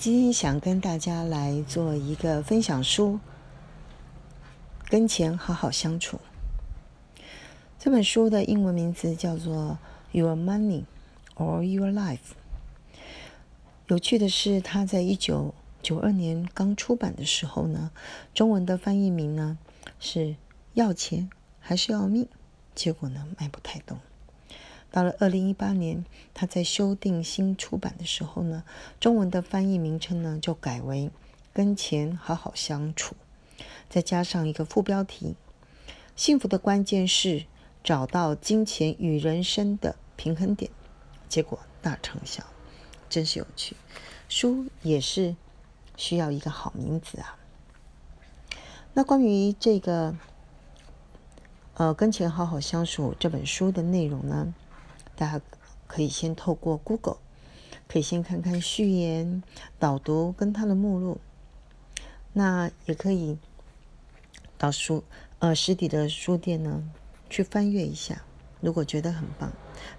今天想跟大家来做一个分享书，跟钱好好相处。这本书的英文名字叫做《Your Money or Your Life》。有趣的是，它在一九九二年刚出版的时候呢，中文的翻译名呢是“要钱还是要命”，结果呢卖不太动。到了二零一八年，他在修订新出版的时候呢，中文的翻译名称呢就改为“跟钱好好相处”，再加上一个副标题：“幸福的关键是找到金钱与人生的平衡点”，结果大成效，真是有趣。书也是需要一个好名字啊。那关于这个呃“跟钱好好相处”这本书的内容呢？大家可以先透过 Google，可以先看看序言、导读跟它的目录。那也可以到书呃实体的书店呢去翻阅一下。如果觉得很棒，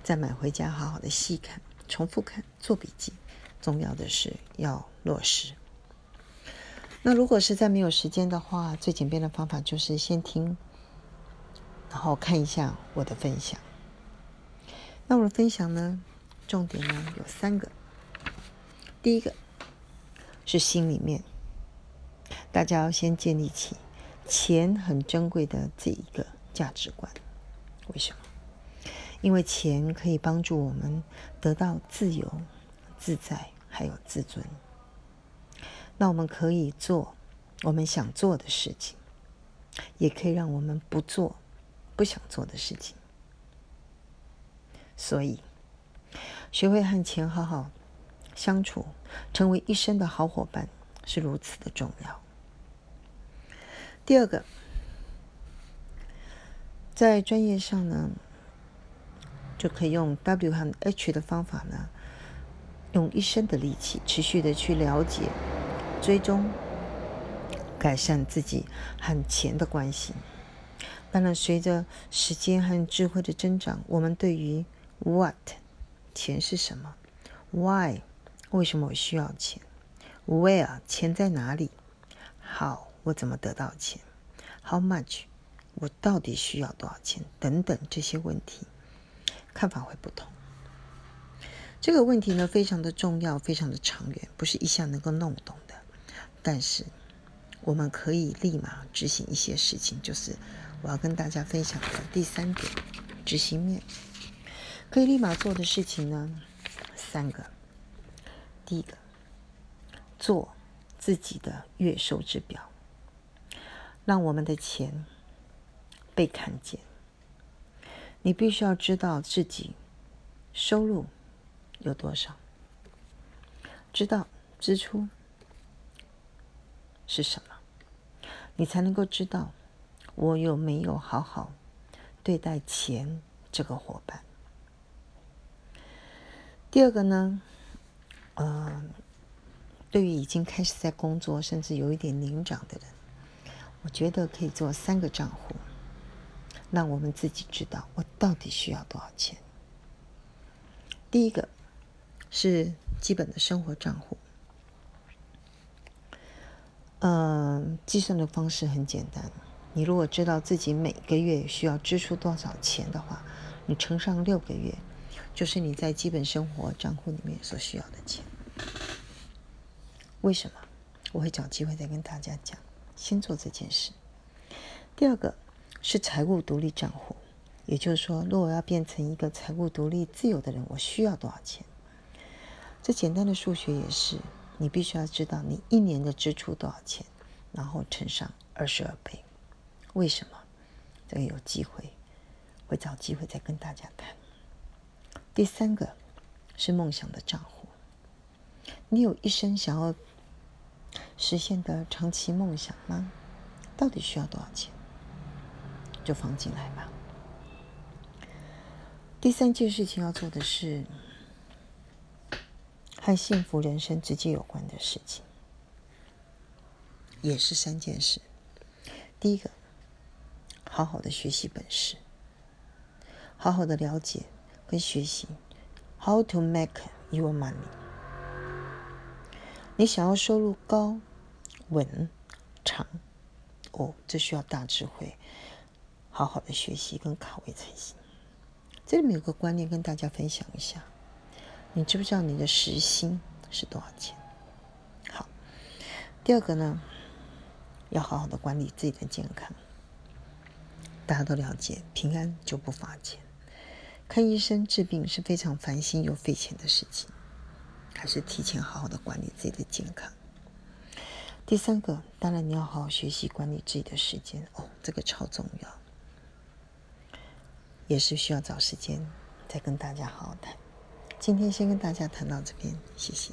再买回家好好的细看、重复看、做笔记。重要的是要落实。那如果实在没有时间的话，最简便的方法就是先听，然后看一下我的分享。那我的分享呢，重点呢有三个。第一个是心里面，大家要先建立起钱很珍贵的这一个价值观。为什么？因为钱可以帮助我们得到自由、自在，还有自尊。那我们可以做我们想做的事情，也可以让我们不做不想做的事情。所以，学会和钱好好相处，成为一生的好伙伴，是如此的重要。第二个，在专业上呢，就可以用 W 和 H 的方法呢，用一生的力气，持续的去了解、追踪、改善自己和钱的关系。当然，随着时间和智慧的增长，我们对于 What，钱是什么？Why，为什么我需要钱？Where，钱在哪里？How，我怎么得到钱？How much，我到底需要多少钱？等等这些问题，看法会不同。这个问题呢，非常的重要，非常的长远，不是一下能够弄懂的。但是，我们可以立马执行一些事情，就是我要跟大家分享的第三点：执行面。可以立马做的事情呢，三个。第一个，做自己的月收支表，让我们的钱被看见。你必须要知道自己收入有多少，知道支出是什么，你才能够知道我有没有好好对待钱这个伙伴。第二个呢，呃，对于已经开始在工作，甚至有一点年长的人，我觉得可以做三个账户，让我们自己知道我到底需要多少钱。第一个是基本的生活账户，嗯，计算的方式很简单，你如果知道自己每个月需要支出多少钱的话，你乘上六个月。就是你在基本生活账户里面所需要的钱。为什么？我会找机会再跟大家讲。先做这件事。第二个是财务独立账户，也就是说，如果我要变成一个财务独立自由的人，我需要多少钱？这简单的数学也是，你必须要知道你一年的支出多少钱，然后乘上二十二倍。为什么？这个有机会会找机会再跟大家谈。第三个是梦想的账户。你有一生想要实现的长期梦想吗？到底需要多少钱？就放进来吧。第三件事情要做的是和幸福人生直接有关的事情，也是三件事。第一个，好好的学习本事，好好的了解。跟学习，How to make your money？你想要收入高、稳、长，哦，这需要大智慧，好好的学习跟卡位才行。这里面有个观念跟大家分享一下，你知不知道你的时薪是多少钱？好，第二个呢，要好好的管理自己的健康。大家都了解，平安就不罚钱。看医生治病是非常烦心又费钱的事情，还是提前好好的管理自己的健康。第三个，当然你要好好学习管理自己的时间哦，这个超重要，也是需要找时间再跟大家好好谈。今天先跟大家谈到这边，谢谢。